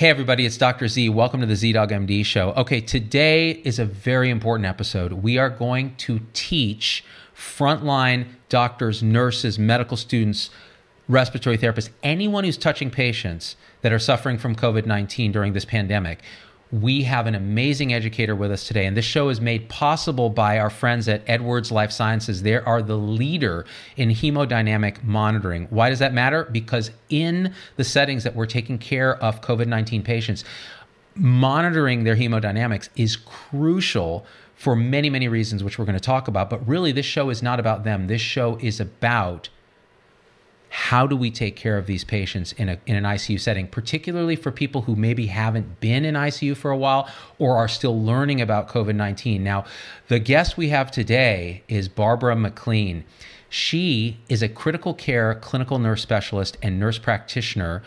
Hey, everybody, it's Dr. Z. Welcome to the ZDoggMD show. Okay, today is a very important episode. We are going to teach frontline doctors, nurses, medical students, respiratory therapists, anyone who's touching patients that are suffering from COVID 19 during this pandemic we have an amazing educator with us today. And this show is made possible by our friends at Edwards Lifesciences. They are the leader in hemodynamic monitoring. Why does that matter? Because in the settings that we're taking care of COVID 19 patients, monitoring their hemodynamics is crucial for many, many reasons, which we're going to talk about. But really, this show is not about them. This show is about how do we take care of these patients in, a, in an ICU setting, particularly for people who maybe haven't been in ICU for a while or are still learning about COVID 19? Now, the guest we have today is Barbara McLean. She is a critical care clinical nurse specialist and nurse practitioner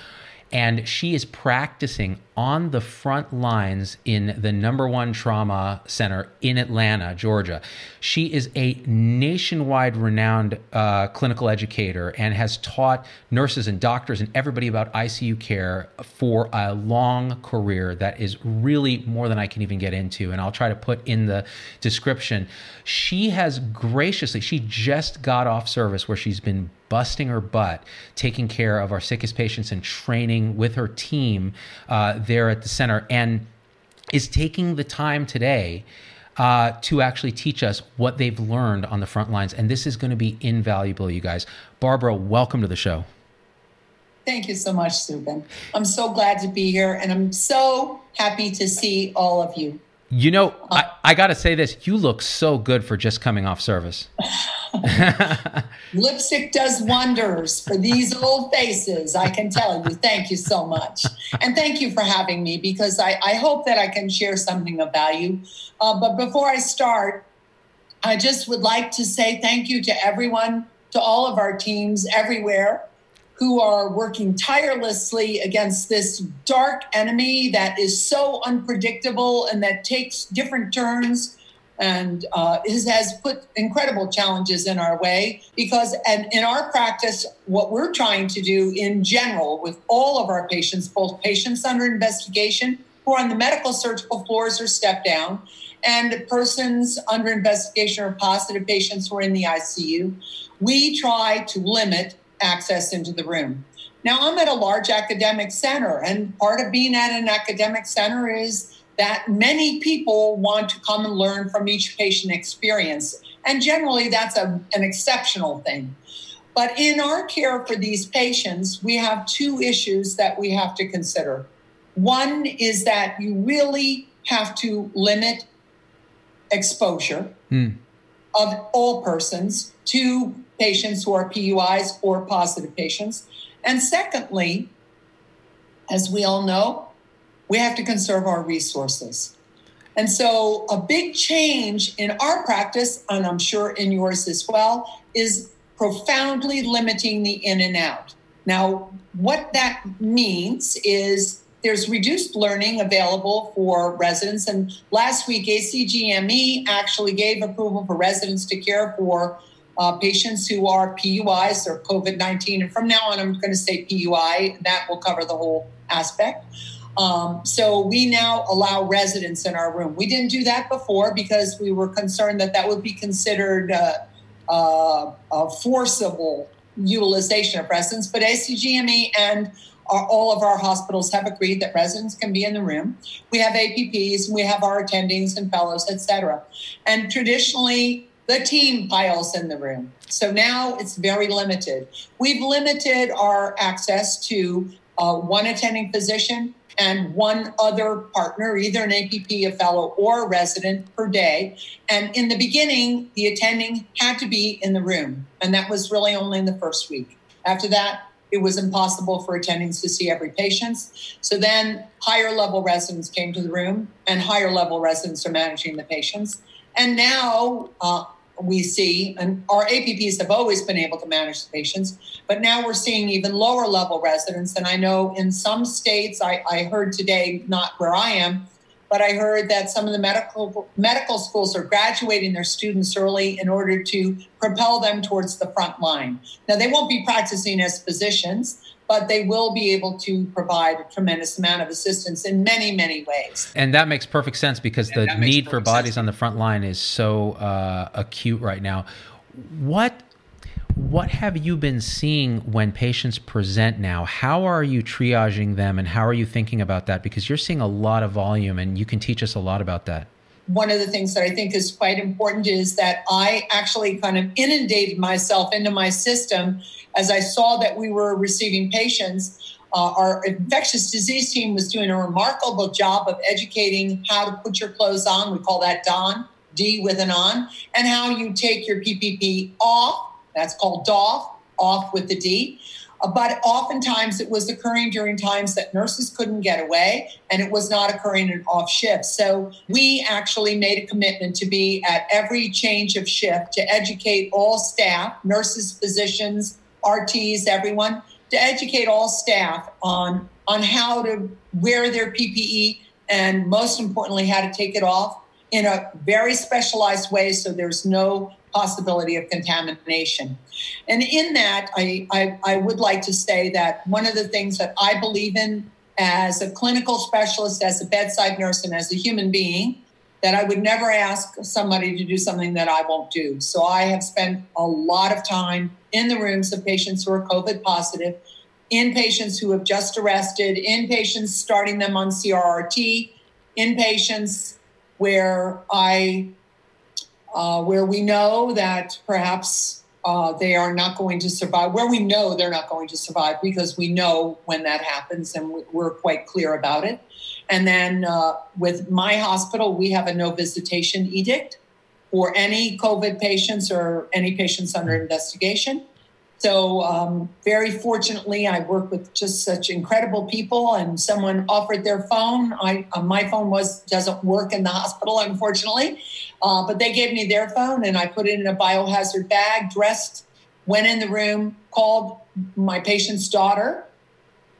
and she is practicing on the front lines in the number one trauma center in Atlanta, Georgia. She is a nationwide renowned uh, clinical educator and has taught nurses and doctors and everybody about ICU care for a long career that is really more than I can even get into. And I'll try to put in the description. She has graciously, she just got off service where she's been busting her butt taking care of our sickest patients and training with her team uh, there at the center and is taking the time today uh, to actually teach us what they've learned on the front lines. And this is going to be invaluable, you guys. Barbara, welcome to the show. Thank you so much, Zubin. I'm so glad to be here, and I'm so happy to see all of you. You know, uh, I, I got to say this. You look so good for just coming off service. Lipstick does wonders for these old faces, I can tell you. Thank you so much. And thank you for having me because I, I hope that I can share something of value. Uh, but before I start, I just would like to say thank you to everyone, to all of our teams everywhere who are working tirelessly against this dark enemy that is so unpredictable and that takes different turns and uh, has put incredible challenges in our way because and in our practice what we're trying to do in general with all of our patients both patients under investigation who are on the medical surgical floors or step down and persons under investigation or positive patients who are in the icu we try to limit access into the room. Now i'm at a large academic center and part of being at an academic center is that many people want to come and learn from each patient experience. And generally, that's a, an exceptional thing. But in our care for these patients, we have two issues that we have to consider. One is that you really have to limit exposure mm. of all persons to patients who are PUIs or positive patients. And secondly, as we all know, we have to conserve our resources. And so, a big change in our practice, and I'm sure in yours as well, is profoundly limiting the in and out. Now, what that means is there's reduced learning available for residents. And last week, ACGME actually gave approval for residents to care for uh, patients who are PUIs or COVID 19. And from now on, I'm going to say PUI, that will cover the whole aspect. Um, so we now allow residents in our room. We didn't do that before because we were concerned that that would be considered uh, uh, a forcible utilization of residents. But ACGME and our, all of our hospitals have agreed that residents can be in the room. We have APPs, we have our attendings and fellows, etc. And traditionally, the team piles in the room. So now it's very limited. We've limited our access to uh, one attending physician and one other partner, either an APP, a fellow, or a resident per day. And in the beginning, the attending had to be in the room, and that was really only in the first week. After that, it was impossible for attendings to see every patient. So then higher level residents came to the room, and higher level residents are managing the patients. And now, uh, we see, and our APPs have always been able to manage the patients, but now we're seeing even lower level residents. And I know in some states, I, I heard today, not where I am, but I heard that some of the medical medical schools are graduating their students early in order to propel them towards the front line. Now they won't be practicing as physicians, but they will be able to provide a tremendous amount of assistance in many, many ways. And that makes perfect sense because and the need for bodies sense. on the front line is so uh, acute right now. What what have you been seeing when patients present now? How are you triaging them and how are you thinking about that? Because you're seeing a lot of volume and you can teach us a lot about that. One of the things that I think is quite important is that I actually kind of inundated myself into my system as I saw that we were receiving patients. Uh, our infectious disease team was doing a remarkable job of educating how to put your clothes on. We call that DON, D with an on, and how you take your PPE off that's called DOFF, off with the D. But oftentimes it was occurring during times that nurses couldn't get away and it was not occurring in off shift. So we actually made a commitment to be at every change of shift to educate all staff, nurses, physicians, RTs, everyone, to educate all staff on, on how to wear their PPE and most importantly, how to take it off in a very specialized way so there's no possibility of contamination. And in that, I, I, I, would like to say that one of the things that I believe in as a clinical specialist, as a bedside nurse, and as a human being, that I would never ask somebody to do something that I won't do. So I have spent a lot of time in the rooms of patients who are COVID positive, in patients who have just arrested, in patients starting them on CRRT, in patients where I uh, where we know that perhaps uh, they are not going to survive, where we know they're not going to survive because we know when that happens and we're quite clear about it. And then uh, with my hospital, we have a no visitation edict for any COVID patients or any patients under investigation. So, um, very fortunately, I work with just such incredible people. And someone offered their phone. I uh, my phone was doesn't work in the hospital, unfortunately, uh, but they gave me their phone, and I put it in a biohazard bag, dressed, went in the room, called my patient's daughter,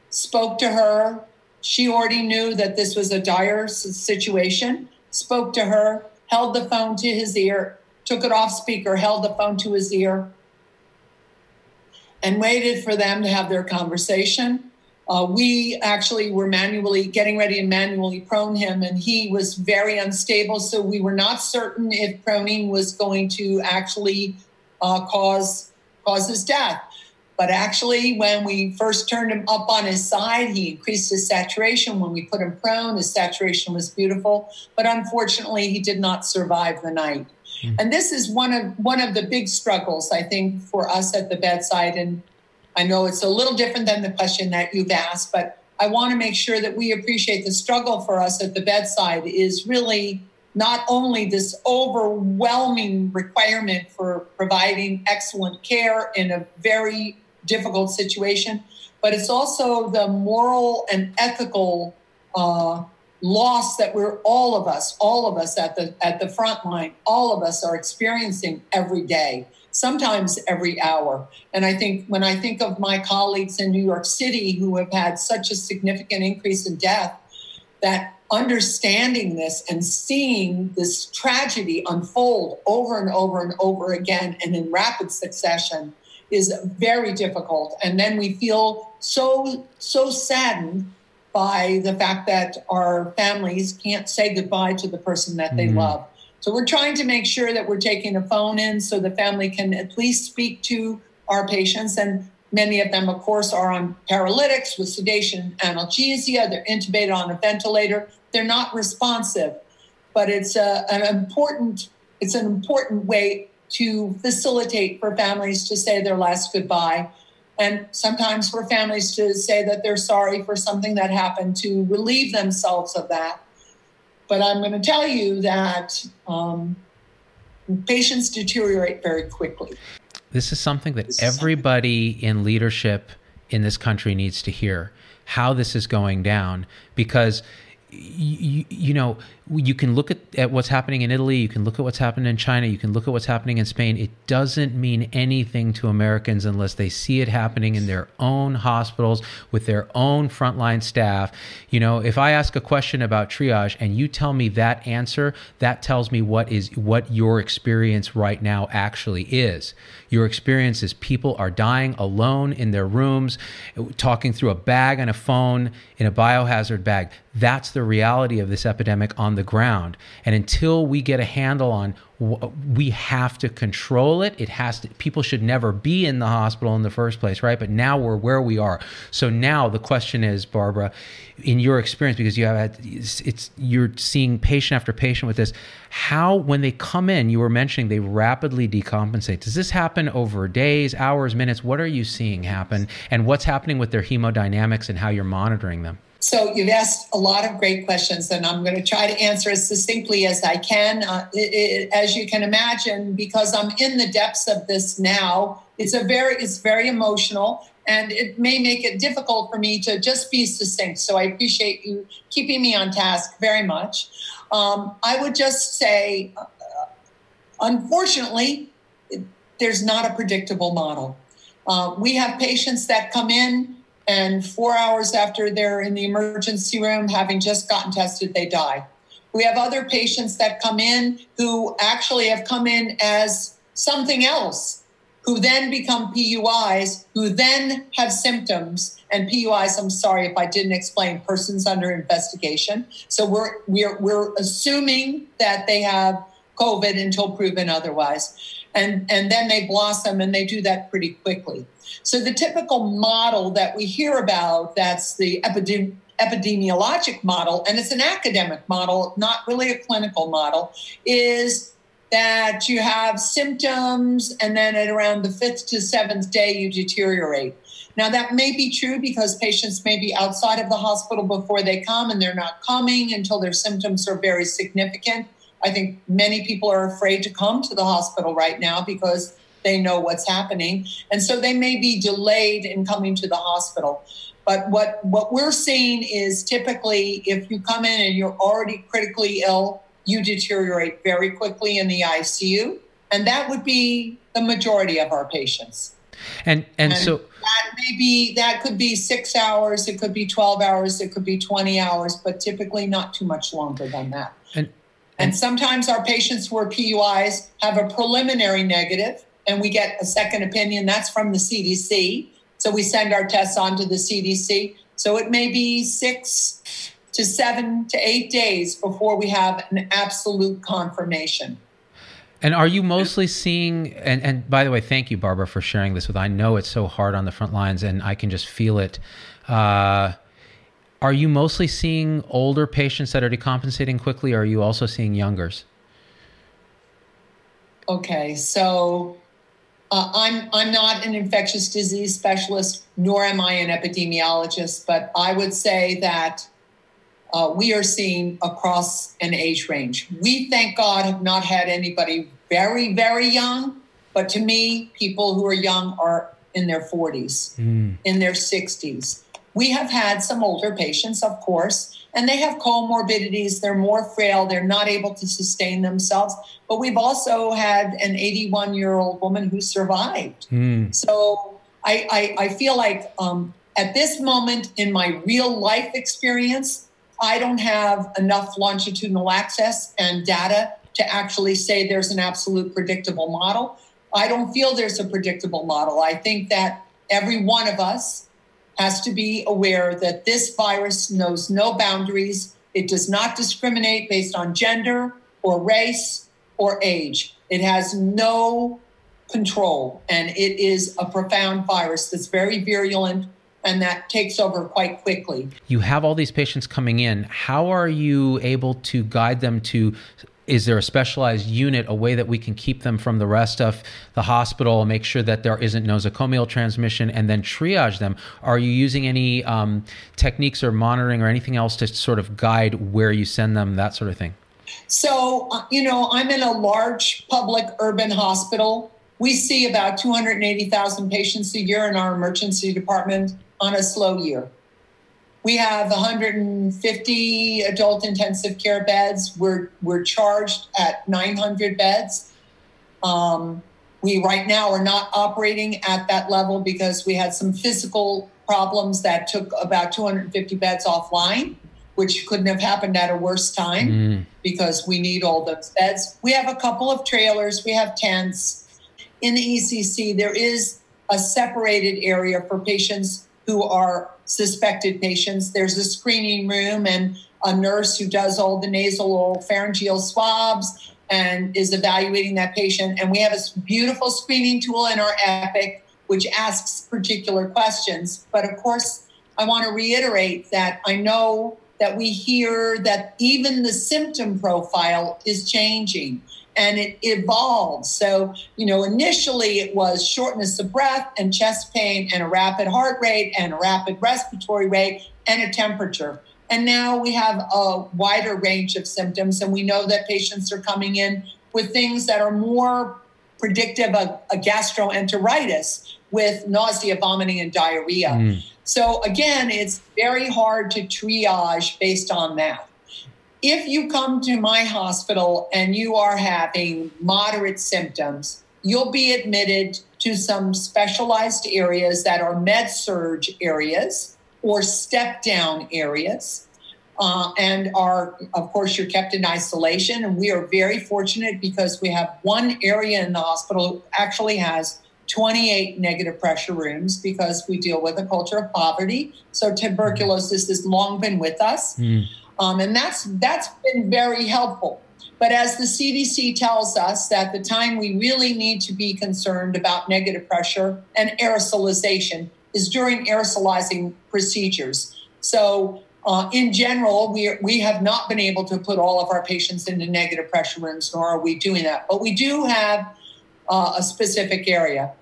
spoke to her. She already knew that this was a dire situation. Spoke to her, held the phone to his ear, took it off speaker, held the phone to his ear and waited for them to have their conversation. Uh, we actually were manually getting ready to manually prone him, and he was very unstable. So we were not certain if proning was going to actually uh, cause cause his death. But actually, when we first turned him up on his side, he increased his saturation. When we put him prone, his saturation was beautiful. But unfortunately, he did not survive the night. Mm. And this is one of one of the big struggles I think for us at the bedside. And I know it's a little different than the question that you've asked, but I want to make sure that we appreciate the struggle for us at the bedside is really not only this overwhelming requirement for providing excellent care in a very difficult situation, but it's also the moral and ethical uh, loss that we're all of us, all of us at the at the front line, all of us are experiencing every day, sometimes every hour. And I think when I think of my colleagues in New York City who have had such a significant increase in death, that understanding this and seeing this tragedy unfold over and over and over again and in rapid succession is very difficult. And then we feel so so saddened by the fact that our families can't say goodbye to the person that they mm-hmm. love. So we're trying to make sure that we're taking a phone in so the family can at least speak to our patients. And many of them, of course, are on paralytics with sedation analgesia. They're intubated on a ventilator. They're not responsive, but it's a, an important it's an important way to facilitate for families to say their last goodbye and sometimes for families to say that they're sorry for something that happened to relieve themselves of that. But I'm going to tell you that um, patients deteriorate very quickly. This is something that everybody in leadership in this country needs to hear how this is going down because you, you know, you can look at, at what's happening in Italy, you can look at what's happening in China, you can look at what's happening in Spain. It doesn't mean anything to Americans unless they see it happening in their own hospitals with their own frontline staff. You know, if I ask a question about triage and you tell me that answer, that tells me what is what your experience right now actually is. Your experience is people are dying alone in their rooms, talking through a bag and a phone in a biohazard bag. That's the reality of this epidemic on the ground. And until we get a handle on we have to control it. It has to people should never be in the hospital in the first place right? But now we're where we are. So now the question is barbara in your experience because you have had it's, it's you're seeing patient after patient with this how when they come in you were mentioning they rapidly decompensate. Does this happen over days hours minutes? What are you seeing happen? And what's happening with their hemodynamics and how you're monitoring them so you've asked a lot of great questions, and I'm going to try to answer as succinctly as I can. Uh, it, it, as you can imagine, because I'm in the depths of this now, it's a very it's very emotional, and it may make it difficult for me to just be succinct. So I appreciate you keeping me on task very much. Um, I would just say, uh, unfortunately, there's not a predictable model. Uh, we have patients that come in and four hours after they're in the emergency room, having just gotten tested, they die. We have other patients that come in who actually have come in as something else, who then become PUIs, who then have symptoms. And PUIs, I'm sorry if I didn't explain, persons under investigation. So we're we're we're assuming that they have COVID until proven otherwise. And and then they blossom and they do that pretty quickly. So the typical model that we hear about, that's the epidemic epidemiologic model, and it's an academic model, not really a clinical model, is that you have symptoms and then at around the fifth to seventh day you deteriorate. Now, that may be true because patients may be outside of the hospital before they come and they're not coming until their symptoms are very significant. I think many people are afraid to come to the hospital right now because they know what's happening. And so they may be delayed in coming to the hospital. But what, what we're seeing is typically if you come in and you're already critically ill, you deteriorate very quickly in the ICU. And that would be the majority of our patients. And, and, and so that may be that could be six hours, it could be 12 hours, it could be 20 hours, but typically not too much longer than that. And, and, sometimes our patients who are PUIs have a preliminary negative and we get a second opinion. That's from the CDC. So we send our tests on to the CDC. So it may be six to seven to eight days before we have an absolute confirmation. And are you mostly seeing? And, and by the way, thank you, Barbara, for sharing this with. I know it's so hard on the front lines, and I can just feel it. Uh, are you mostly seeing older patients that are decompensating quickly, or are you also seeing youngers? Okay, so uh, I'm I'm not an infectious disease specialist, nor am I an epidemiologist, but I would say that uh, we are seeing across an age range. We, thank God, have not had anybody very very young, but to me, people who are young are in their 40s, mm. in their 60s. We have had some older patients, of course, and they have comorbidities. They're more frail. They're not able to sustain themselves. But we've also had an 81 year old woman who survived. Mm. So I, I, I, feel like um, at this moment in my real life experience, I don't have enough longitudinal access and data to actually say there's an absolute predictable model. I don't feel there's a predictable model. I think that every one of us has to be aware that this virus knows no boundaries. It does not discriminate based on gender or race or age. It has no control, and it is a profound virus that's very virulent and that takes over quite quickly. You have all these patients coming in. How are you able to guide them to is there a specialized unit, a way that we can keep them from the rest of the hospital, make sure that there isn't nosocomial transmission, and then triage them? Are you using any um, techniques or monitoring or anything else to sort of guide where you send them, that sort of thing? So, uh, you know, I'm in a large public urban hospital. We see about 280,000 patients a year in our emergency department on a slow year. We have 150 adult intensive care beds. We're we're charged at 900 beds. Um, we right now are not operating at that level because we had some physical problems that took about 250 beds offline, which couldn't have happened at a worse time mm. because we need all those beds. We have a couple of trailers, we have tents. In the ECC, there is a separated area for patients who are suspected patients. There's a screening room and a nurse who does all the nasal or pharyngeal swabs and is evaluating that patient. And we have a beautiful screening tool in our Epic, which asks particular questions. But of course, I want to reiterate that I know that we hear that even the symptom profile is changing and it evolves. So, you know, initially it was shortness of breath and chest pain and a rapid heart rate and a rapid respiratory rate and a temperature. And now we have a wider range of symptoms, and we know that patients are coming in with things that are more predictive of a gastroenteritis with nausea, vomiting, and diarrhea. Mm. So, again, it's very hard to triage based on that. If you come to my hospital and you are having moderate symptoms, you'll be admitted to some specialized areas that are med surg areas or step down areas. Uh, and are, of course, you're kept in isolation. And we are very fortunate because we have one area in the hospital actually has 28 negative pressure rooms because we deal with a culture of poverty. So tuberculosis has long been with us, mm. Um, and that's that's been very helpful. But as the CDC tells us, that the time we really need to be concerned about negative pressure and aerosolization is during aerosolizing procedures. So, uh, in general, we, we have not been able to put all of our patients into negative pressure rooms, nor are we doing that. But we do have uh, a specific area.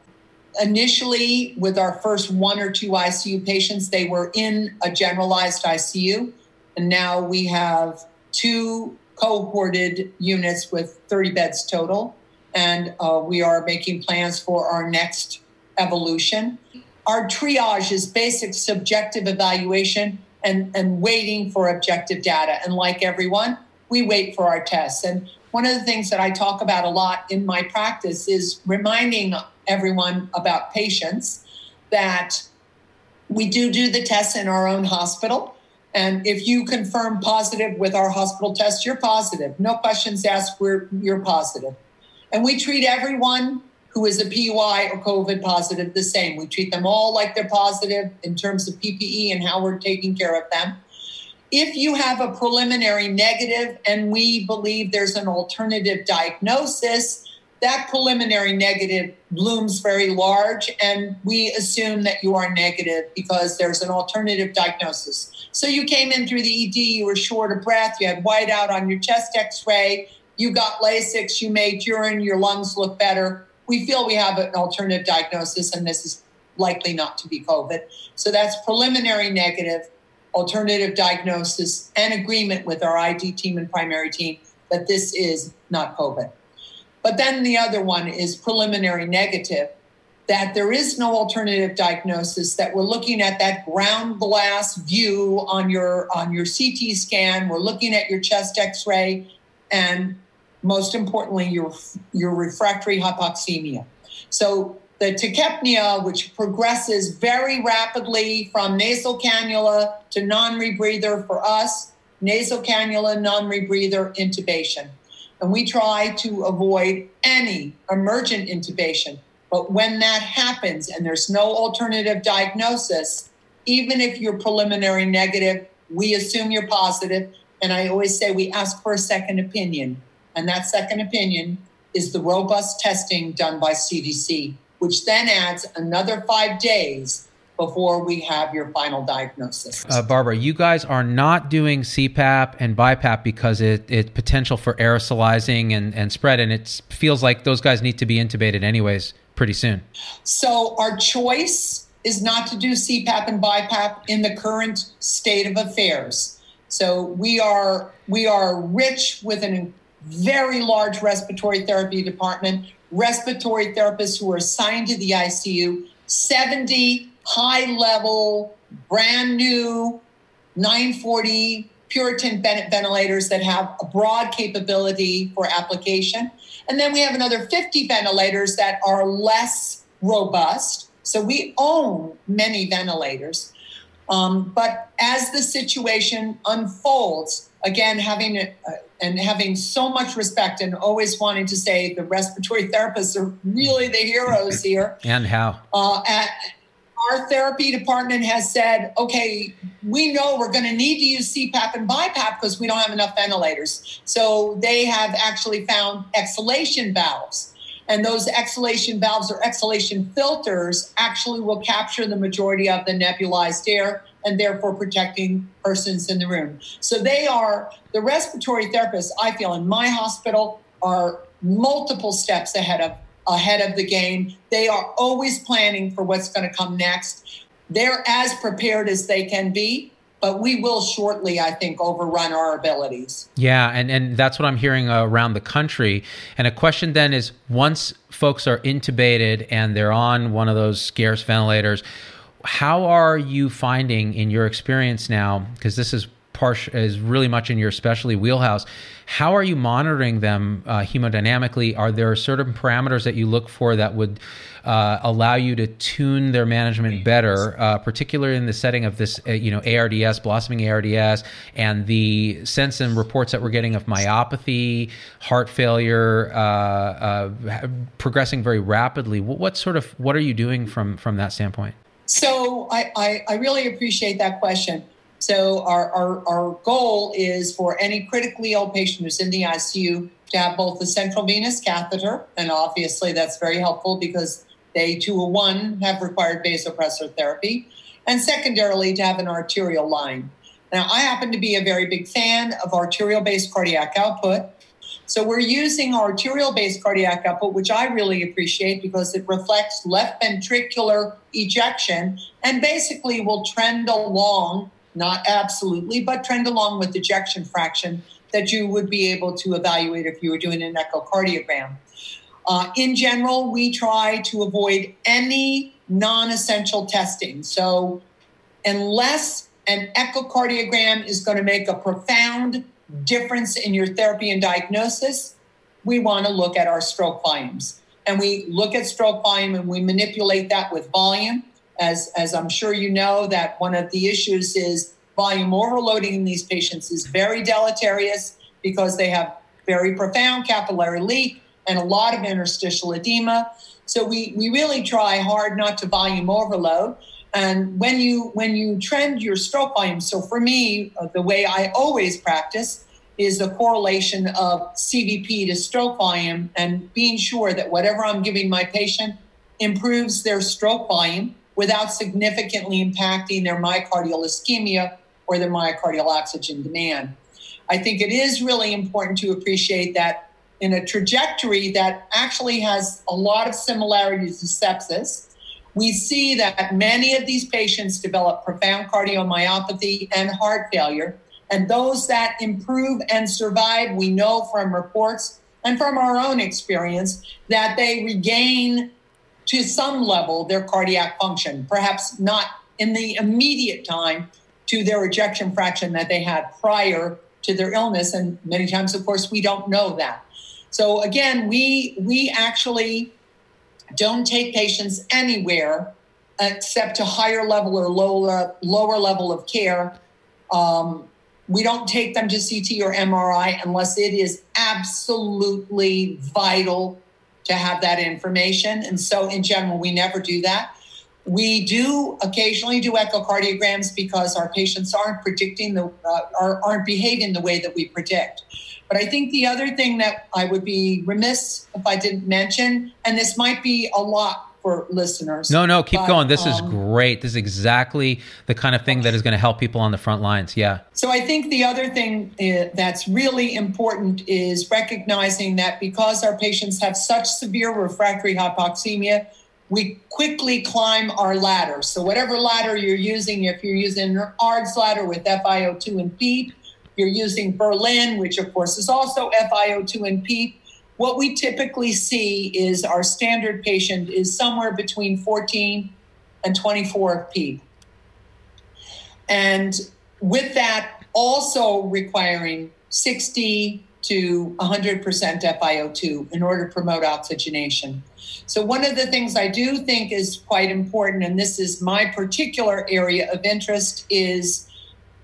Initially, with our first one or two ICU patients, they were in a generalized ICU. And now we have two cohorted units with 30 beds total. And uh, we are making plans for our next evolution our triage is basic subjective evaluation and, and waiting for objective data. And like everyone, we wait for our tests. And one of the things that I talk about a lot in my practice is reminding everyone about patients that we do do the tests in our own hospital. And if you confirm positive with our hospital test, you're positive. No questions asked, we're, you're positive. And we treat everyone who is a PUI or COVID positive the same. We treat them all like they're positive in terms of PPE and how we're taking care of them. If you have a preliminary negative and we believe there's an alternative diagnosis, that preliminary negative looms very large, and we assume that you are negative because there's an alternative diagnosis. So you came in through the ED, you were short of breath, you had whiteout on your chest x ray, you got Lasix, you made urine, your lungs look better we feel we have an alternative diagnosis and this is likely not to be COVID. So that's preliminary negative, alternative diagnosis, and agreement with our ID team and primary team that this is not COVID. But then the other one is preliminary negative, that there is no alternative diagnosis, that we're looking at that ground glass view on your on your CT scan, we're looking at your chest x-ray, and most importantly, your, your refractory hypoxemia. So the tachypnea, which progresses very rapidly from nasal cannula to non-rebreather for us, nasal cannula, non-rebreather, intubation. And we try to avoid any emergent intubation. But when that happens and there's no alternative diagnosis, even if you're preliminary negative, we assume you're positive. And I always say we ask for a second opinion. And that second opinion is the robust testing done by CDC, which then adds another five days before we have your final diagnosis. Uh, Barbara, you guys are not doing CPAP and BiPAP because it, it's potential for aerosolizing and, and spread, and it feels like those guys need to be intubated anyways pretty soon. So our choice is not to do CPAP and BiPAP in the current state of affairs. So we are we are rich with an very large respiratory therapy department, respiratory therapists who are assigned to the ICU, 70 high level, brand new 940 Puritan ventilators that have a broad capability for application. And then we have another 50 ventilators that are less robust. So we own many ventilators. Um, but as the situation unfolds, again, having uh, and having so much respect and always wanting to say the respiratory therapists are really the heroes here. And how? Uh, at, our therapy department has said, okay, we know we're going to need to use CPAP and BiPAP because we don't have enough ventilators. So they have actually found exhalation valves. And those exhalation valves or exhalation filters actually will capture the majority of the nebulized air and therefore protecting persons in the room. So they are the respiratory therapists, I feel, in my hospital are multiple steps ahead of ahead of the game. They are always planning for what's going to come next. They're as prepared as they can be, but we will shortly, I think, overrun our abilities. Yeah, and, and that's what I'm hearing around the country. And a question then is once folks are intubated and they're on one of those scarce ventilators, how are you finding in your experience now, because this is is really much in your specialty wheelhouse. How are you monitoring them uh, hemodynamically? Are there certain parameters that you look for that would uh, allow you to tune their management better, uh, particularly in the setting of this, uh, you know, ARDS, blossoming ARDS, and the sense and reports that we're getting of myopathy, heart failure, uh, uh, progressing very rapidly? What, what sort of what are you doing from from that standpoint? So I, I, I really appreciate that question. So our, our, our goal is for any critically ill patient who's in the ICU to have both the central venous catheter, and obviously that's very helpful because they 201 have required vasopressor therapy, and secondarily to have an arterial line. Now, I happen to be a very big fan of arterial based cardiac output. So we're using arterial based cardiac output, which I really appreciate because it reflects left ventricular ejection and basically will trend along not absolutely, but trend along with ejection fraction that you would be able to evaluate if you were doing an echocardiogram. Uh, in general, we try to avoid any non essential testing. So, unless an echocardiogram is going to make a profound difference in your therapy and diagnosis, we want to look at our stroke volumes. And we look at stroke volume and we manipulate that with volume as, as I'm sure you know, that one of the issues is volume overloading in these patients is very deleterious because they have very profound capillary leak and a lot of interstitial edema. So we, we really try hard not to volume overload. And when you when you trend your stroke volume, so for me, uh, the way I always practice is the correlation of CVP to stroke volume and being sure that whatever I'm giving my patient improves their stroke volume without significantly impacting their myocardial ischemia or their myocardial oxygen demand. I think it is really important to appreciate that in a trajectory that actually has a lot of similarities to sepsis. We see that many of these patients develop profound cardiomyopathy and heart failure. And those that improve and survive, we know from reports and from our own experience that they regain to some level their cardiac function, perhaps not in the immediate time to their ejection fraction that they had prior to their illness. And many times, of course, we don't know that. So again, we we actually don't take patients anywhere except to higher level or lower lower level of care. Um, we don't take them to CT or MRI unless it is absolutely vital to have that information. And so, in general, we never do that. We do occasionally do echocardiograms because our patients aren't predicting the uh, are, aren't behaving the way that we predict. But I think the other thing that I would be remiss if I didn't mention, and this might be a lot for listeners. No, no, keep but, going. This um, is great. This is exactly the kind of thing that is going to help people on the front lines. Yeah. So I think the other thing uh, that's really important is recognizing that because our patients have such severe refractory hypoxemia, we quickly climb our ladder. So whatever ladder you're using, if you're using an ARDS ladder with FiO2 and PEEP, you're using Berlin, which of course is also FiO2 and PEEP, what we typically see is our standard patient is somewhere between 14 and 24 PEEP. And with that also requiring 60 to 100% FiO2 in order to promote oxygenation. So, one of the things I do think is quite important, and this is my particular area of interest, is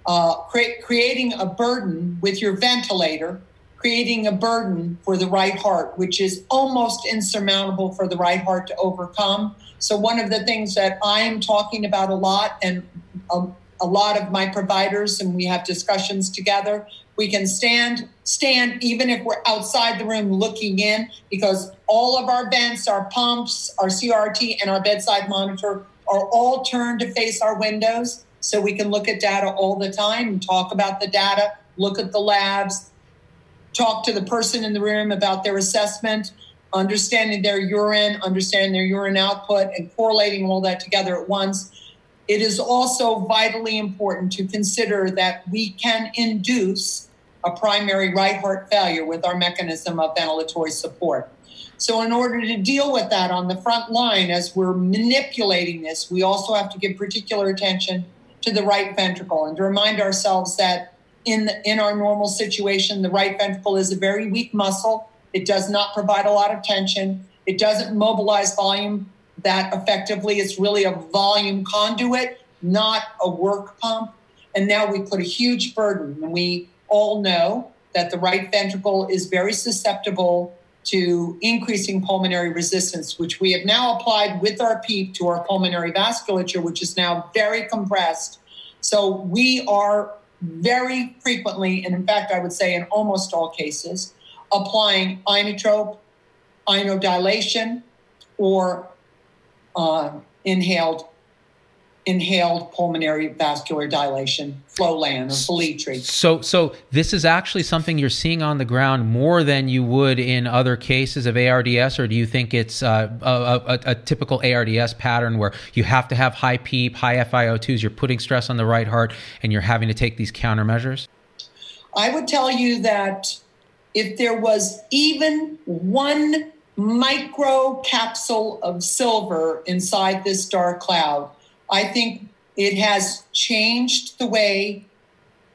uh, cre- creating a burden with your ventilator, creating a burden for the right heart, which is almost insurmountable for the right heart to overcome. So, one of the things that I am talking about a lot, and a, a lot of my providers, and we have discussions together, we can stand stand even if we're outside the room looking in because all of our vents our pumps our crt and our bedside monitor are all turned to face our windows so we can look at data all the time and talk about the data look at the labs talk to the person in the room about their assessment understanding their urine understanding their urine output and correlating all that together at once it is also vitally important to consider that we can induce a primary right heart failure with our mechanism of ventilatory support. So, in order to deal with that on the front line, as we're manipulating this, we also have to give particular attention to the right ventricle and to remind ourselves that in, the, in our normal situation, the right ventricle is a very weak muscle. It does not provide a lot of tension. It doesn't mobilize volume that effectively. It's really a volume conduit, not a work pump. And now we put a huge burden and we all know that the right ventricle is very susceptible to increasing pulmonary resistance, which we have now applied with our PEEP to our pulmonary vasculature, which is now very compressed. So we are very frequently, and in fact, I would say in almost all cases, applying inotrope, inodilation, or uh, inhaled inhaled pulmonary vascular dilation, Flolan or Veletri. So, so this is actually something you're seeing on the ground more than you would in other cases of ARDS, or do you think it's uh, a, a, a, typical ARDS pattern where you have to have high PEEP, high FiO2s, you're putting stress on the right heart, and you're having to take these countermeasures? I would tell you that if there was even one micro capsule of silver inside this dark cloud, I think it has changed the way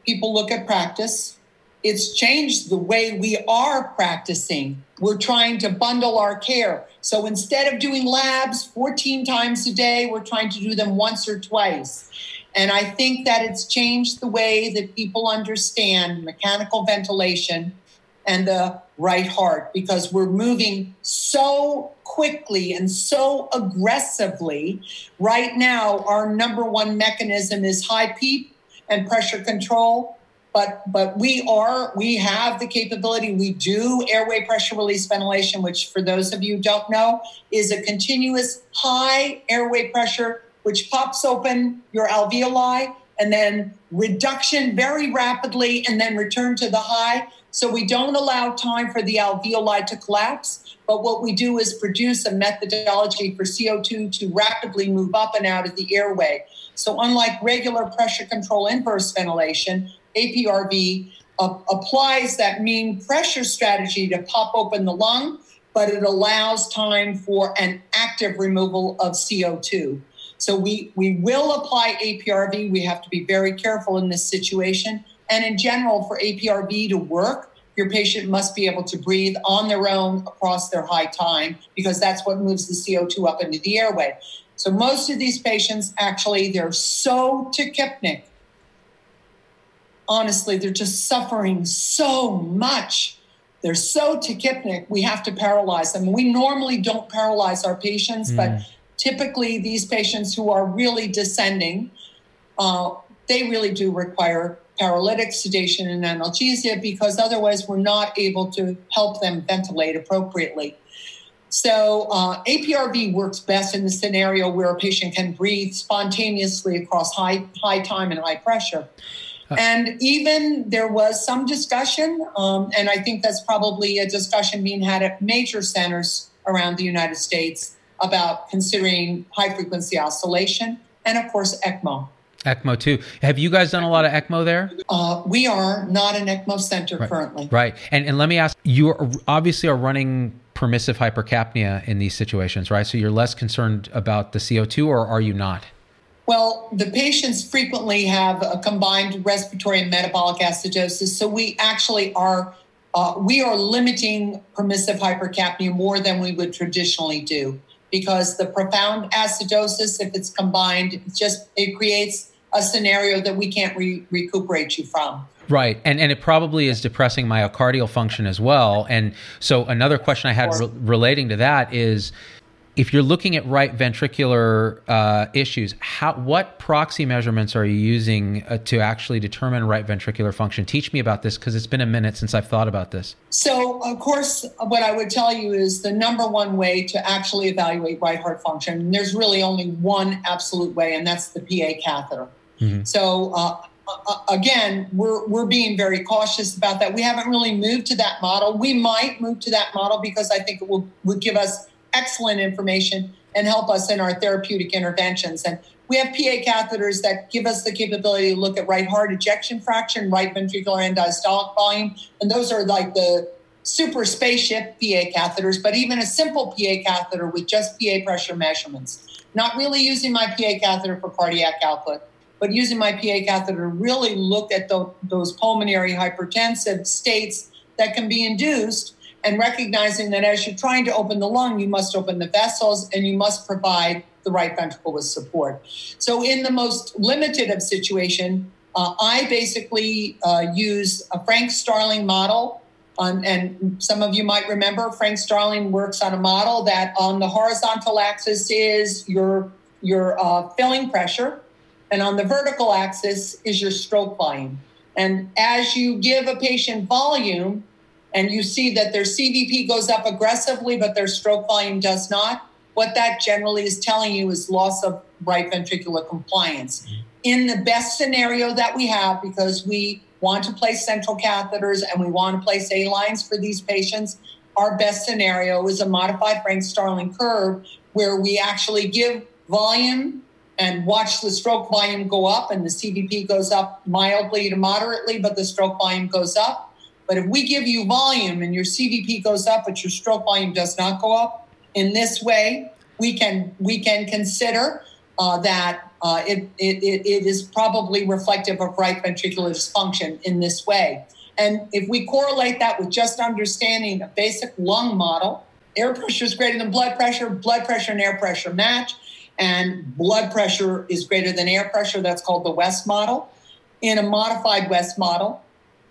people look at practice. It's changed the way we are practicing. We're trying to bundle our care. So instead of doing labs 14 times a day, we're trying to do them once or twice. And I think that it's changed the way that people understand mechanical ventilation and uh, the right heart because we're moving so quickly and so aggressively. Right now, our number one mechanism is high PEEP and pressure control. But, but we are we have the capability we do airway pressure release ventilation which for those of you don't know is a continuous high airway pressure which pops open your alveoli and then reduction very rapidly and then return to the high so we don't allow time for the alveoli to collapse. But what we do is produce a methodology for CO2 to rapidly move up and out of the airway. So, unlike regular pressure control inverse ventilation, APRV uh, applies that mean pressure strategy to pop open the lung, but it allows time for an active removal of CO2. So, we, we will apply APRV. We have to be very careful in this situation. And in general, for APRV to work, your patient must be able to breathe on their own across their high time because that's what moves the CO2 up into the airway. So most of these patients actually they're so tachypneic. Honestly, they're just suffering so much. They're so tachypneic, we have to paralyze them. We normally don't paralyze our patients, mm. but typically these patients who are really descending, uh, they really do require paralytic sedation and analgesia because otherwise we're not able to help them ventilate appropriately. So, uh, APRV works best in the scenario where a patient can breathe spontaneously across high, high time and high pressure. Uh. And even there was some discussion, um, and I think that's probably a discussion being had at major centers around the United States about considering high frequency oscillation and, of course, ECMO. ECMO too. Have you guys done a lot of ECMO there? Uh, we are not an ECMO center right. currently. Right. And and let me ask, you are obviously are running permissive hypercapnia in these situations, right? So you're less concerned about the CO2, or are you not? Well, the patients frequently have a combined respiratory and metabolic acidosis, so we actually are uh, we are limiting permissive hypercapnia more than we would traditionally do because the profound acidosis, if it's combined, just it creates a scenario that we can't re- recuperate you from. Right, and and it probably is depressing myocardial function as well. And so another question I had re- relating to that is, if you're looking at right ventricular uh, issues, how what proxy measurements are you using uh, to actually determine right ventricular function? Teach me about this because it's been a minute since I've thought about this. So, of course, what I would tell you is the number one way to actually evaluate right heart function. there's really only one absolute way, and that's the PA catheter. Mm-hmm. So. Uh, uh, again, we're we're being very cautious about that. We haven't really moved to that model. We might move to that model because I think it will would give us excellent information and help us in our therapeutic interventions. And we have PA catheters that give us the capability to look at right heart ejection fraction, right ventricular end diastolic volume, and those are like the super spaceship PA catheters. But even a simple PA catheter with just PA pressure measurements, not really using my PA catheter for cardiac output, but using my PA catheter really look at the, those pulmonary hypertensive states that can be induced and recognizing that as you're trying to open the lung, you must open the vessels and you must provide the right ventricle with support. So, in the most limited of situation, uh, I basically uh, use a Frank Starling model. Um, and some of you might remember Frank Starling works on a model that on the horizontal axis is your your uh, filling pressure, and on the vertical axis is your stroke volume. And as you give a patient volume, and you see that their CVP goes up aggressively, but their stroke volume does not, what that generally is telling you is loss of right ventricular compliance. Mm-hmm. In the best scenario that we have, because we want to place central catheters and we want to place A lines for these patients, our best scenario is a modified Frank Starling curve where we actually give volume and watch the stroke volume go up and the CVP goes up mildly to moderately, but the stroke volume goes up but if we give you volume and your CVP goes up, but your stroke volume does not go up, in this way, we can we can consider uh, that uh, it, it, it is probably reflective of right ventricular dysfunction in this way. And if we correlate that with just understanding a basic lung model, air pressure is greater than blood pressure, blood pressure and air pressure match, and blood pressure is greater than air pressure. That's called the West model. In a modified West model,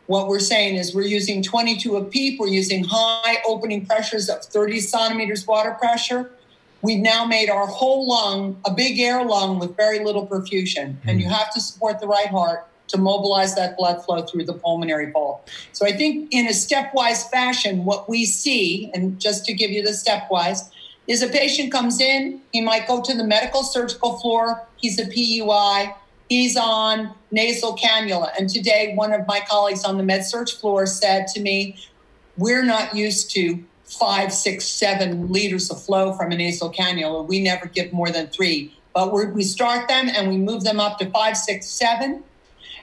what we're saying is we're using 22 of PEEP, we're using high opening pressures of 30 centimeters water pressure. We've now made our whole lung a big air lung with very little perfusion, and you hmm. have to support the right heart to mobilize that blood flow through the pulmonary vault. So I think in a stepwise fashion, what we see, and just to give you the stepwise, is a patient comes in, he might go to the medical surgical floor, he's a PUI, he's on nasal cannula. And today, one of my colleagues on the med surg floor said to me, We're not used to five, six, seven liters of flow from a nasal cannula. We never give more than three. But we start them and we move them up to five, six, seven.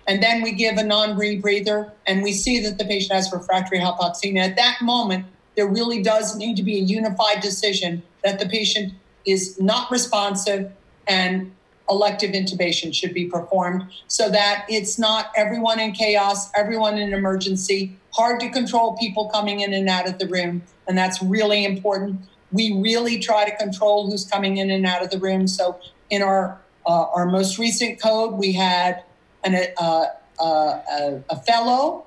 And then we give a non rebreather and we see that the patient has refractory hypoxemia. At that moment, there really does need to be a unified decision that the patient is not responsive and elective intubation should be performed so that it's not everyone in chaos, everyone in emergency, hard to control people coming in and out of the room. And that's really important. We really try to control who's coming in and out of the room. So in our uh, our most recent code, we had an, uh, uh, a, a fellow,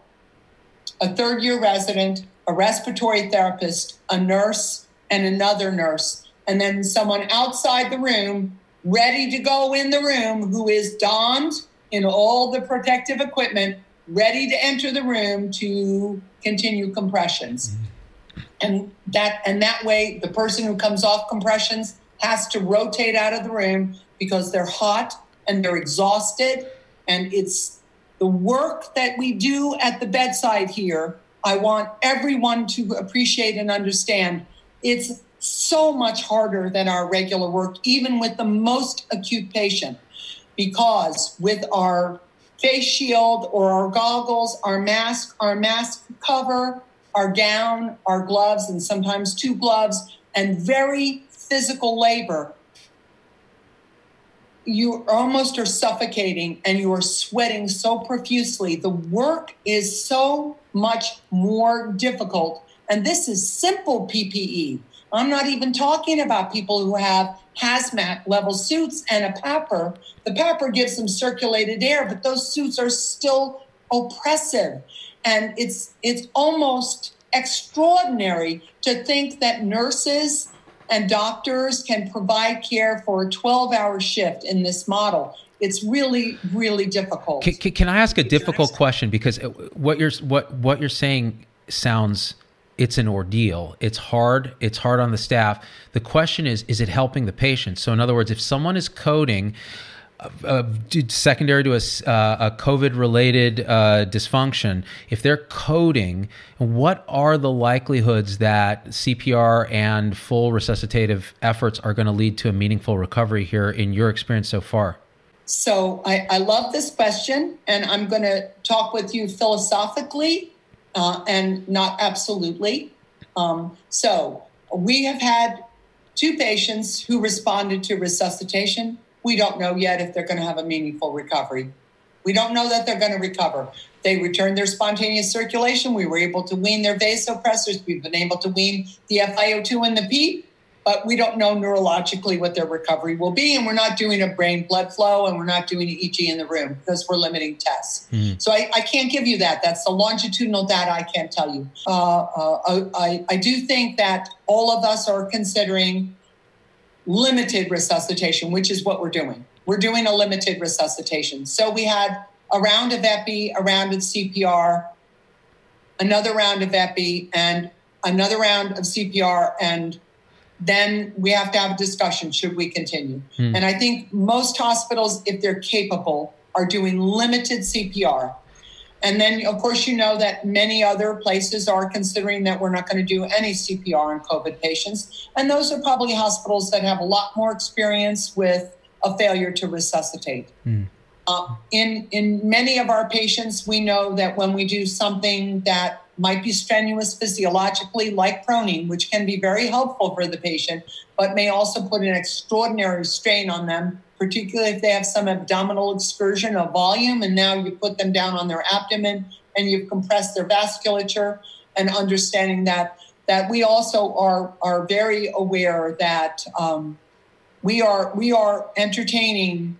a third year resident, a respiratory therapist, a nurse, and another nurse, and then someone outside the room ready to go in the room, who is donned in all the protective equipment, ready to enter the room to continue compressions. Mm-hmm. And that and that way the person who comes off compressions has to rotate out of the room because they're hot and they're exhausted. And it's the work that we do at the bedside here. I want everyone to appreciate and understand it's so much harder than our regular work, even with the most acute patient, because with our face shield or our goggles, our mask, our mask cover, our gown, our gloves, and sometimes two gloves, and very physical labor, you almost are suffocating and you are sweating so profusely. The work is so much more difficult. And this is simple PPE. I'm not even talking about people who have hazmat level suits and a PAPR. The PAPR gives them circulated air, but those suits are still oppressive. And it's it's almost extraordinary to think that nurses and doctors can provide care for a 12 hour shift in this model. It's really, really difficult. Can, can I ask a difficult question? Because uh, what you're what what you're saying sounds it's an ordeal. It's hard. It's hard on the staff. The question is, is it helping the patient? So, in other words, if someone is coding uh, secondary to a, uh, a COVID related uh, dysfunction, if they're coding, what are the likelihoods that CPR and full resuscitative efforts are going to lead to a meaningful recovery here in your experience so far? So I, I love this question, and I'm going to talk with you philosophically uh, and not absolutely. Um, so we have had two patients who responded to resuscitation we don't know yet if they're going to have a meaningful recovery. We don't know that they're going to recover. They returned their spontaneous circulation. We were able to wean their vasopressors. We've been able to wean the FiO2 and the PEEP, but we don't know neurologically what their recovery will be. And we're not doing a brain blood flow and we're not doing an EEG in the room because we're limiting tests. Mm. So I, I, can't give you that. That's the longitudinal data I can't tell you. Uh, uh, I, I do think that all of us are considering limited resuscitation, which is what we're doing. We're doing a limited resuscitation. So we had a round of epi, a round of CPR, another round of epi, and another round of CPR, and then we have to have a discussion should we continue. Hmm. And I think most hospitals, if they're capable, are doing limited CPR. And then, of course, you know that many other places are considering that we're not going to do any CPR on COVID patients. And those are probably hospitals that have a lot more experience with a failure to resuscitate. Mm. Uh, in, in many of our patients, we know that when we do something that might be strenuous physiologically, like proning, which can be very helpful for the patient, but may also put an extraordinary strain on them particularly if they have some abdominal excursion of volume, and now you put them down on their abdomen and you've compressed their vasculature, and understanding that that we also are are very aware that um, we are we are entertaining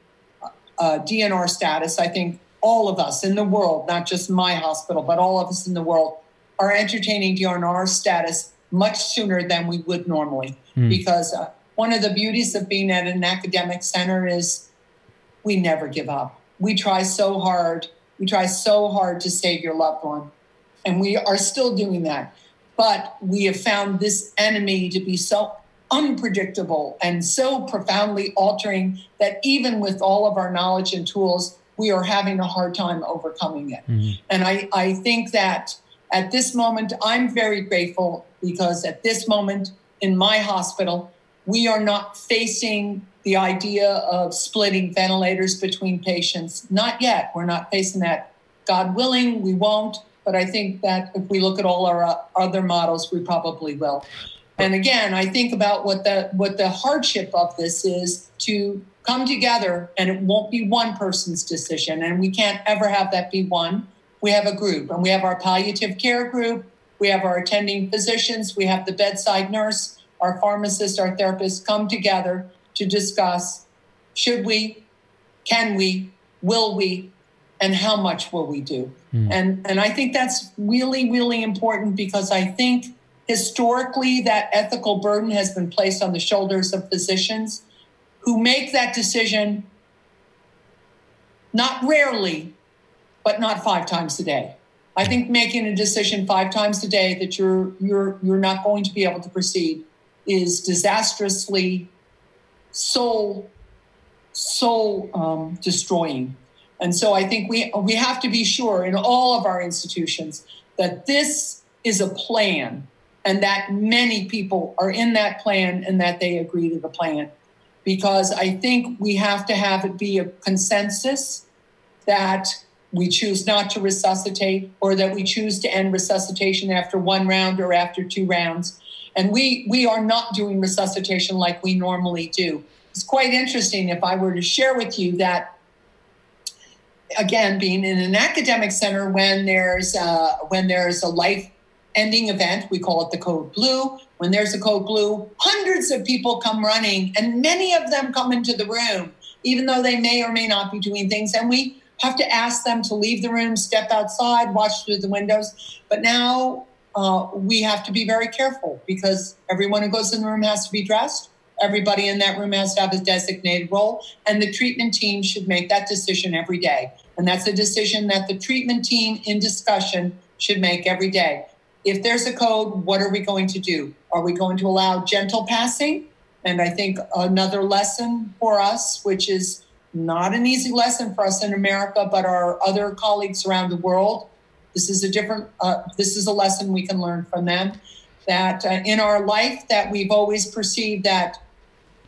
uh, DNR status. I think all of us in the world, not just my hospital, but all of us in the world, are entertaining DNR status much sooner than we would normally mm. because. Uh, one of the beauties of being at an academic center is we never give up. We try so hard. We try so hard to save your loved one. And we are still doing that. But we have found this enemy to be so unpredictable and so profoundly altering that even with all of our knowledge and tools, we are having a hard time overcoming it. Mm-hmm. And I, I think that at this moment, I'm very grateful because at this moment in my hospital, we are not facing the idea of splitting ventilators between patients. Not yet. We're not facing that. God willing, we won't. But I think that if we look at all our uh, other models, we probably will. And again, I think about what the what the hardship of this is to come together, and it won't be one person's decision, and we can't ever have that be one. We have a group, and we have our palliative care group, we have our attending physicians, we have the bedside nurse, our pharmacists, our therapists come together to discuss should we, can we, will we, and how much will we do? Mm. And, and I think that's really, really important because I think historically that ethical burden has been placed on the shoulders of physicians who make that decision not rarely, but not five times a day. I think making a decision five times a day that you're you're you're not going to be able to proceed is disastrously soul soul um, destroying. And so I think we we have to be sure in all of our institutions that this is a plan and that many people are in that plan and that they agree to the plan. Because I think we have to have it be a consensus that we choose not to resuscitate or that we choose to end resuscitation after one round or after two rounds and we we are not doing resuscitation like we normally do it's quite interesting if I were to share with you that again, being in an academic center, when there's a, when there's a life ending event, we call it the code blue. When there's a code blue, hundreds of people come running, and many of them come into the room, even though they may or may not be doing things. And we have to ask them to leave the room, step outside, watch through the windows. But now uh, we have to be very careful because everyone who goes in the room has to be dressed. Everybody in that room has to have a designated role, and the treatment team should make that decision every day. And that's a decision that the treatment team in discussion should make every day. If there's a code, what are we going to do? Are we going to allow gentle passing? And I think another lesson for us, which is not an easy lesson for us in America, but our other colleagues around the world, this is a different, uh, this is a lesson we can learn from them. That uh, in our life, that we've always perceived that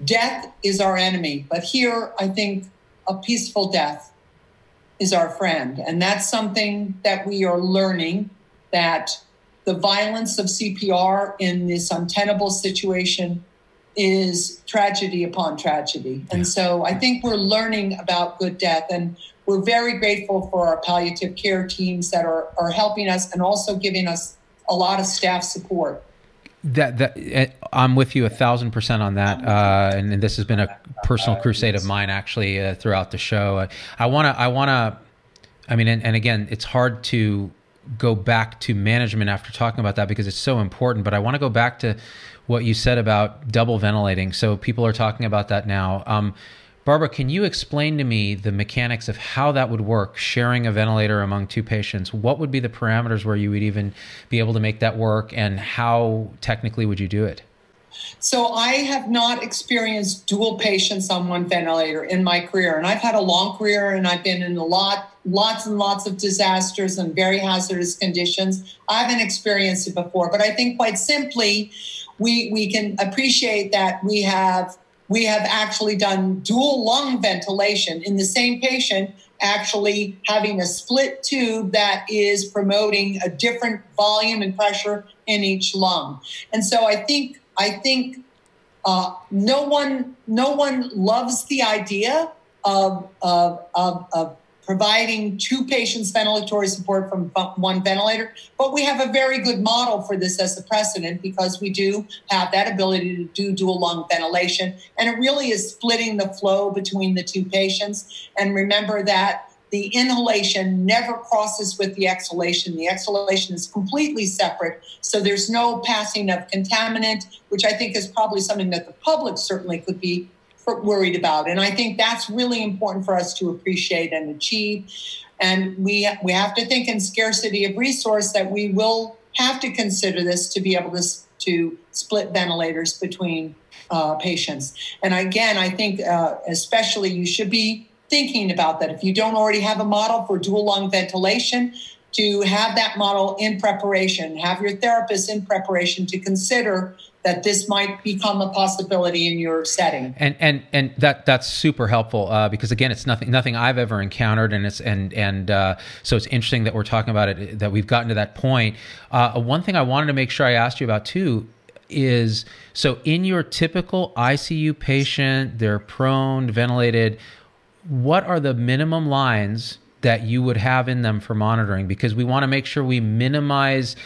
death is our enemy, but here I think a peaceful death is our friend. And that's something that we are learning that the violence of CPR in this untenable situation is tragedy upon tragedy. And so I think we're learning about good death and we're very grateful for our palliative care teams that are, are helping us and also giving us a lot of staff support. That, that eh, I'm with you a thousand percent on that, uh, and, and, this has been a personal crusade of mine actually uh, throughout the show. I want to, I want to, I mean, and, and again, it's hard to go back to management after talking about that because it's so important. But I want to go back to what you said about double ventilating. So people are talking about that now. Um, Barbara, can you explain to me the mechanics of how that would work, sharing a ventilator among two patients? What would be the parameters where you would even be able to make that work, and how technically would you do it? So I have not experienced dual patients on one ventilator in my career, and I've had a long career, and I've been in a lot, lots and lots of disasters and very hazardous conditions. I haven't experienced it before, but I think quite simply, we we can appreciate that we have we have actually done dual lung ventilation in the same patient, actually having a split tube that is promoting a different volume and pressure in each lung. And so I think I think uh, no one no one loves the idea of, of, of, of providing two patients ventilatory support from one ventilator. But we have a very good model for this as a precedent because we do have that ability to do dual lung ventilation. And it really is splitting the flow between the two patients. And remember that the inhalation never crosses with the exhalation. The exhalation is completely separate. So there's no passing of contaminant, which I think is probably something that the public certainly could be worried about. And I think that's really important for us to appreciate and achieve. And we we have to think in scarcity of resource that we will have to consider this to be able to to split ventilators between uh, patients. And again, I think uh, especially you should be thinking about that. If you don't already have a model for dual lung ventilation, to have that model in preparation, have your therapist in preparation to consider that this might become a possibility in your setting. And and and that that's super helpful uh, because again, it's nothing nothing I've ever encountered, and it's and and uh, so it's interesting that we're talking about it that we've gotten to that point. Uh, one thing I wanted to make sure I asked you about too is so in your typical ICU patient, they're prone, ventilated. What are the minimum lines that you would have in them for monitoring? Because we want to make sure we minimize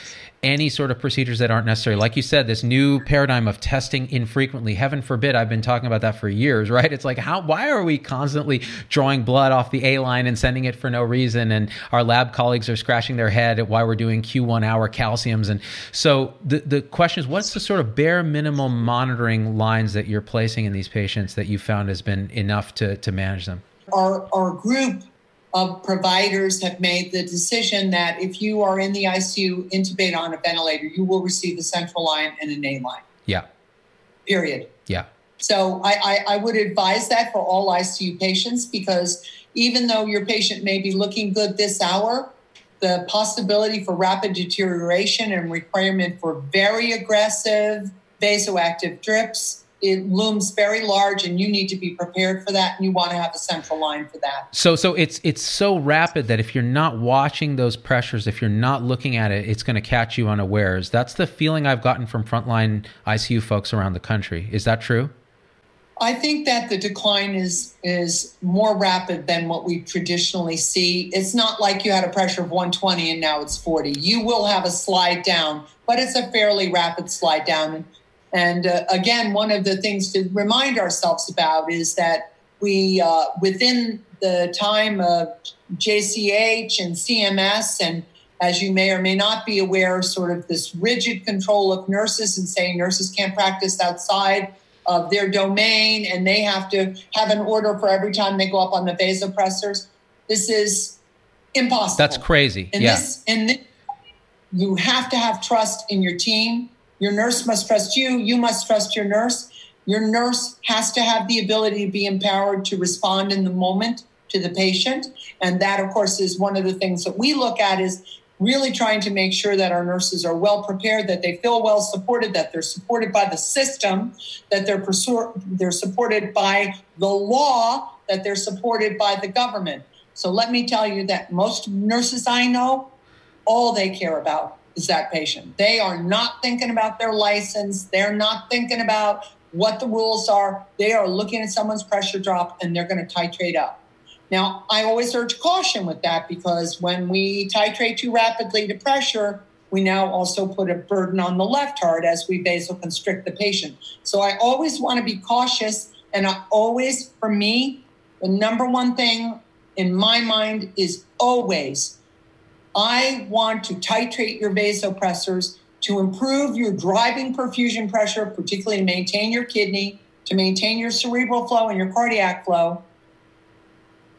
any sort of procedures that aren't necessary. Like you said, this new paradigm of testing infrequently. Heaven forbid, I've been talking about that for years, right? It's like how why are we constantly drawing blood off the A line and sending it for no reason? And our lab colleagues are scratching their head at why we're doing Q1 hour calciums. And so the the question is, what's the sort of bare minimum monitoring lines that you're placing in these patients that you found has been enough to to manage them? Our our group of providers have made the decision that if you are in the ICU intubated on a ventilator, you will receive a central line and an A line. Yeah. Period. Yeah. So I, I, I, would advise that for all ICU patients because even though your patient may be looking good this hour, the possibility for rapid deterioration and requirement for very aggressive vasoactive drips it looms very large and you need to be prepared for that and you want to have a central line for that so so it's it's so rapid that if you're not watching those pressures if you're not looking at it it's going to catch you unawares that's the feeling i've gotten from frontline icu folks around the country is that true I think that the decline is is more rapid than what we traditionally see. It's not like you had a pressure of 120 and now it's 40. You will have a slide down, but it's a fairly rapid slide down. And uh, again, one of the things to remind ourselves about is that we, uh, within the time of JCAHO and CMS, and as you may or may not be aware, sort of this rigid control of nurses and saying nurses can't practice outside of their domain and they have to have an order for every time they go up on the vasopressors. This is impossible. That's crazy. In yeah. this, in this, you have to have trust in your team. Your nurse must trust you. You must trust your nurse. Your nurse has to have the ability to be empowered to respond in the moment to the patient. And that, of course, is one of the things that we look at is really trying to make sure that our nurses are well prepared, that they feel well supported, that they're supported by the system, that they're they're supported by the law, that they're supported by the government. So let me tell you that most nurses I know, all they care about is that patient. They are not thinking about their license. They're not thinking about what the rules are. They are looking at someone's pressure drop and they're going to titrate up. Now, I always urge caution with that because when we titrate too rapidly to pressure, we now also put a burden on the left heart as we vasoconstrict the patient. So I always want to be cautious. And I always, for me, the number one thing in my mind is always I want to titrate your vasopressors to improve your driving perfusion pressure, particularly to maintain your kidney, to maintain your cerebral flow and your cardiac flow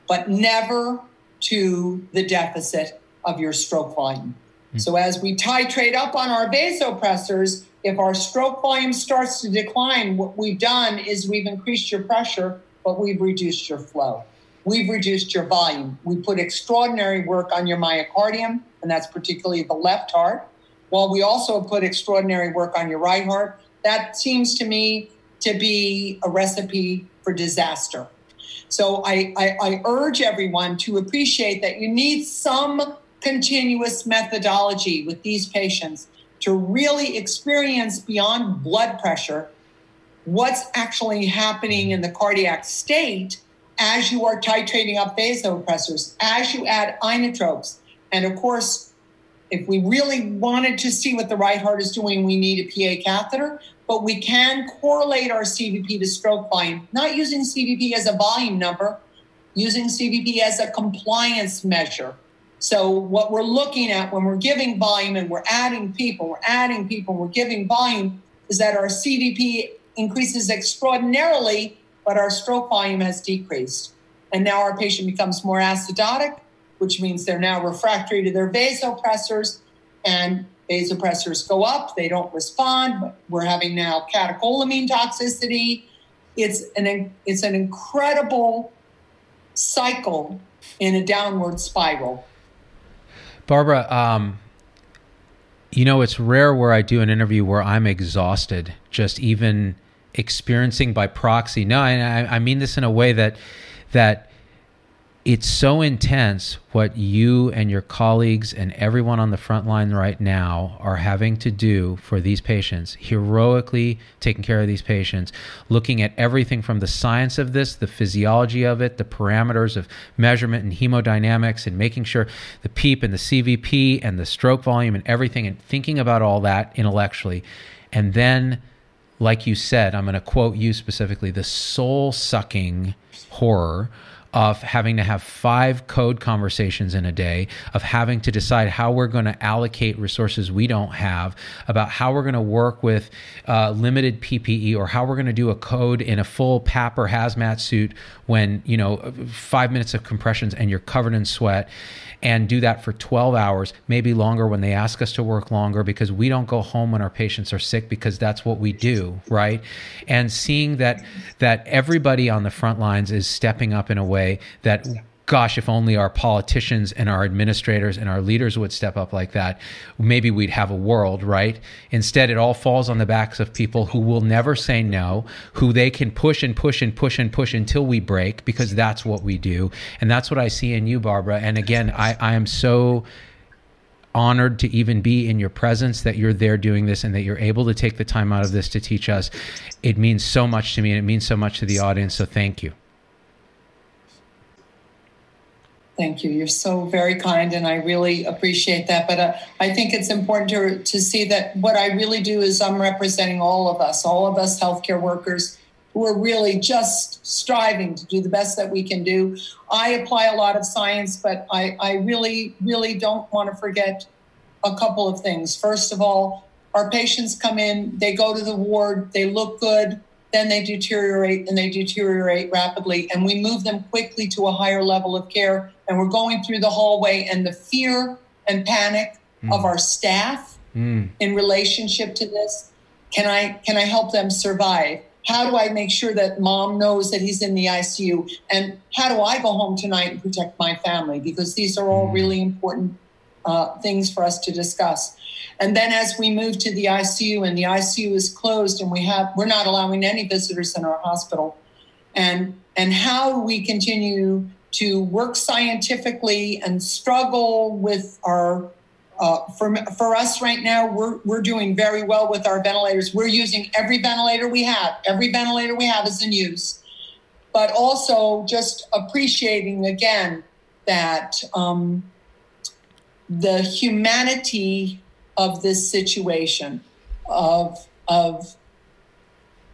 but never to the deficit of your stroke volume. Mm-hmm. So as we titrate up on our vasopressors, if our stroke volume starts to decline, what we've done is we've increased your pressure, but we've reduced your flow. We've reduced your volume. We put extraordinary work on your myocardium, and that's particularly the left heart, while we also put extraordinary work on your right heart. That seems to me to be a recipe for disaster. So I, I, I urge everyone to appreciate that you need some continuous methodology with these patients to really experience beyond blood pressure what's actually happening in the cardiac state as you are titrating up vasopressors, as you add inotropes. And of course, if we really wanted to see what the right heart is doing, we need a PA catheter but we can correlate our CVP to stroke volume, not using CVP as a volume number, using CVP as a compliance measure. So, what we're looking at when we're giving volume and we're adding people, we're adding people, we're giving volume, is that our CVP increases extraordinarily, but our stroke volume has decreased. And now our patient becomes more acidotic, which means they're now refractory to their vasopressors. And vasopressors go up, they don't respond. We're having now catecholamine toxicity. It's an it's an incredible cycle in a downward spiral. Barbara, um, you know, it's rare where I do an interview where I'm exhausted, just even experiencing by proxy. No, I, I mean this in a way that that it's so intense what you and your colleagues and everyone on the front line right now are having to do for these patients, heroically taking care of these patients, looking at everything from the science of this, the physiology of it, the parameters of measurement and hemodynamics, and making sure the PEEP and the CVP and the stroke volume and everything, and thinking about all that intellectually. And then, like you said, I'm going to quote you specifically the soul sucking horror of having to have five code conversations in a day, of having to decide how we're going to allocate resources we don't have, about how we're going to work with uh, limited PPE, or how we're going to do a code in a full PAP or hazmat suit when, you know, five minutes of compressions and you're covered in sweat and do that for 12 hours, maybe longer when they ask us to work longer because we don't go home when our patients are sick because that's what we do, right? And seeing that that everybody on the front lines is stepping up in a way that gosh, if only our politicians and our administrators and our leaders would step up like that, maybe we'd have a world, right? Instead, it all falls on the backs of people who will never say no, who they can push and push and push and push until we break, because that's what we do. And that's what I see in you, Barbara. And again, I, I am so honored to even be in your presence, that you're there doing this, and that you're able to take the time out of this to teach us. It means so much to me, and it means so much to the audience. So thank you. Thank you. You're so very kind, and I really appreciate that. But uh, I think it's important to, to see that what I really do is I'm representing all of us, all of us healthcare workers who are really just striving to do the best that we can do. I apply a lot of science, but I, I really, really don't want to forget a couple of things. First of all, our patients come in, they go to the ward, they look good, then they deteriorate and they deteriorate rapidly. And we move them quickly to a higher level of care. And we're going through the hallway, and the fear and panic mm. of our staff mm. in relationship to this can I can I help them survive? How do I make sure that mom knows that he's in the ICU? And how do I go home tonight and protect my family? Because these are all mm. really important uh, things for us to discuss. And then as we move to the ICU and the ICU is closed and we have we're not allowing any visitors in our hospital. And and how we continue to work scientifically and struggle with our uh, for, for us right now, we're, we're doing very well with our ventilators. We're using every ventilator we have. Every ventilator we have is in use. But also just appreciating again that um, the humanity of this situation of of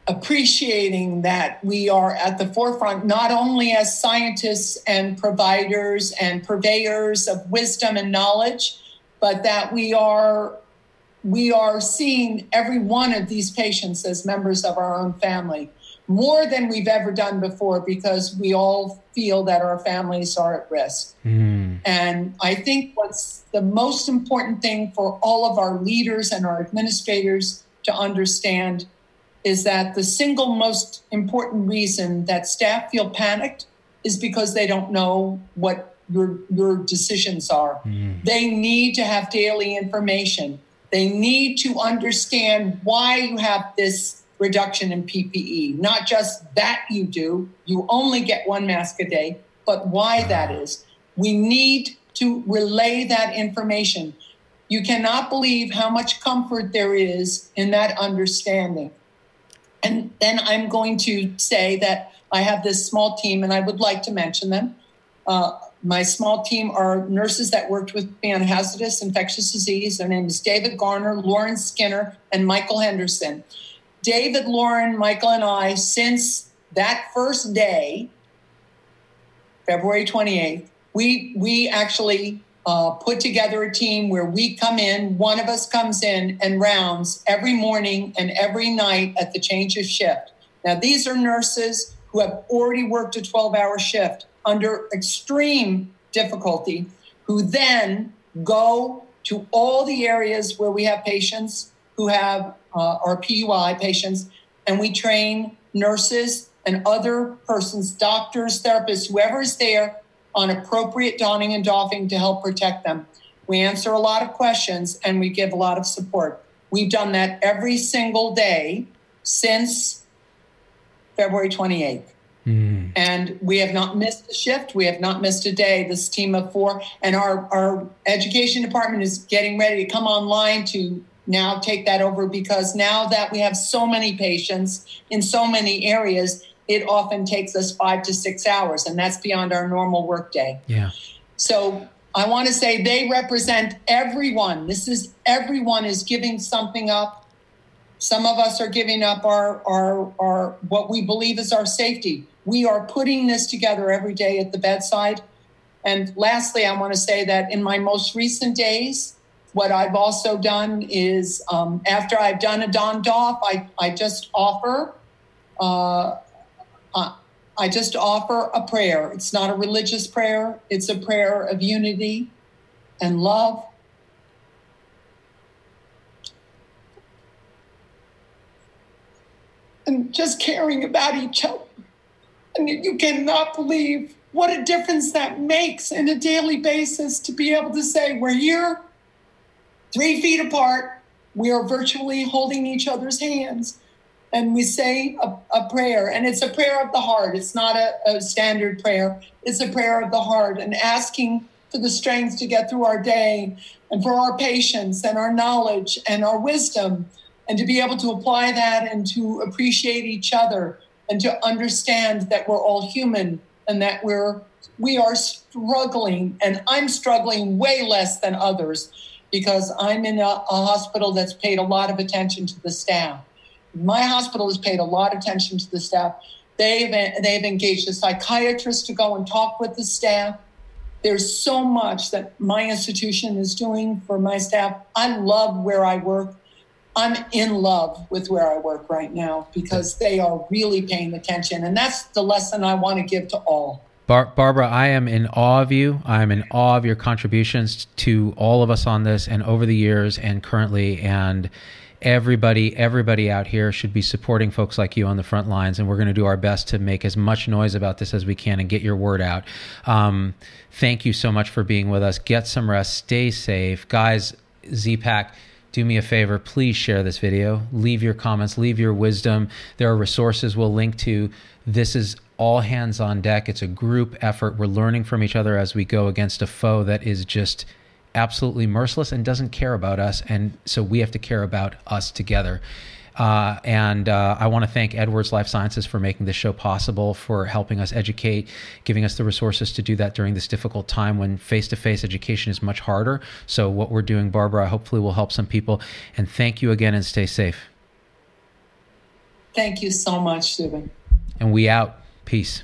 appreciating that we are at the forefront not only as scientists and providers and purveyors of wisdom and knowledge but that we are we are seeing every one of these patients as members of our own family more than we've ever done before because we all feel that our families are at risk. Mm. And I think what's the most important thing for all of our leaders and our administrators to understand is that the single most important reason that staff feel panicked is because they don't know what your your decisions are. Mm. They need to have daily information. They need to understand why you have this reduction in PPE. Not just that you do, you only get one mask a day, but why that is. We need to relay that information. You cannot believe how much comfort there is in that understanding. And then I'm going to say that I have this small team, and I would like to mention them. Uh, my small team are nurses that worked with me on hazardous infectious disease. Their name is David Garner, Lauren Skinner, and Michael Henderson. David, Lauren, Michael, and I, since that first day, February 28th, we, we actually uh, put together a team where we come in, one of us comes in and rounds every morning and every night at the change of shift. Now, these are nurses who have already worked a 12 hour shift under extreme difficulty, who then go to all the areas where we have patients who have uh, our PUI patients, and we train nurses and other persons, doctors, therapists, whoever is there on appropriate donning and doffing to help protect them. We answer a lot of questions and we give a lot of support. We've done that every single day since February 28th. Mm. And we have not missed a shift. We have not missed a day. This team of four, and our, our education department is getting ready to come online to now take that over because now that we have so many patients in so many areas, it often takes us five to six hours, and that's beyond our normal workday. Yeah. So I want to say they represent everyone. This is everyone is giving something up. Some of us are giving up our, our, our what we believe is our safety. We are putting this together every day at the bedside. And lastly, I want to say that in my most recent days, what I've also done is um, after I've done a Don Doff, I, I just offer. Uh, uh, I just offer a prayer. It's not a religious prayer, it's a prayer of unity and love. And just caring about each other. And you cannot believe what a difference that makes in a daily basis to be able to say, We're here, three feet apart. We are virtually holding each other's hands and we say a, a, prayer. And it's a prayer of the heart. It's not a, a standard prayer, it's a prayer of the heart and asking for the strength to get through our day and for our patience and our knowledge and our wisdom and to be able to apply that and to appreciate each other and to understand that we're all human and that we're we are struggling and i'm struggling way less than others because i'm in a, a hospital that's paid a lot of attention to the staff my hospital has paid a lot of attention to the staff they've they've engaged a psychiatrist to go and talk with the staff there's so much that my institution is doing for my staff i love where i work I'm in love with where I work right now because they are really paying attention. And that's the lesson I want to give to all. Bar- Barbara, I am in awe of you. I am in awe of your contributions to all of us on this and over the years and currently. And everybody, everybody out here should be supporting folks like you on the front lines. And we're going to do our best to make as much noise about this as we can and get your word out. Um, thank you so much for being with us. Get some rest. Stay safe. Guys, Z-Pac do me a favor, please share this video. Leave your comments, leave your wisdom. There are resources we'll link to. This is all hands on deck. It's a group effort. We're learning from each other as we go against a foe that is just absolutely merciless and doesn't care about us. And so we have to care about us together. Uh, and uh, I want to thank Edwards Lifesciences for making this show possible, for helping us educate, giving us the resources to do that during this difficult time when face to face education is much harder. So, what we're doing, Barbara, hopefully will help some people. And thank you again and stay safe. Thank you so much, Stephen. And we out. Peace.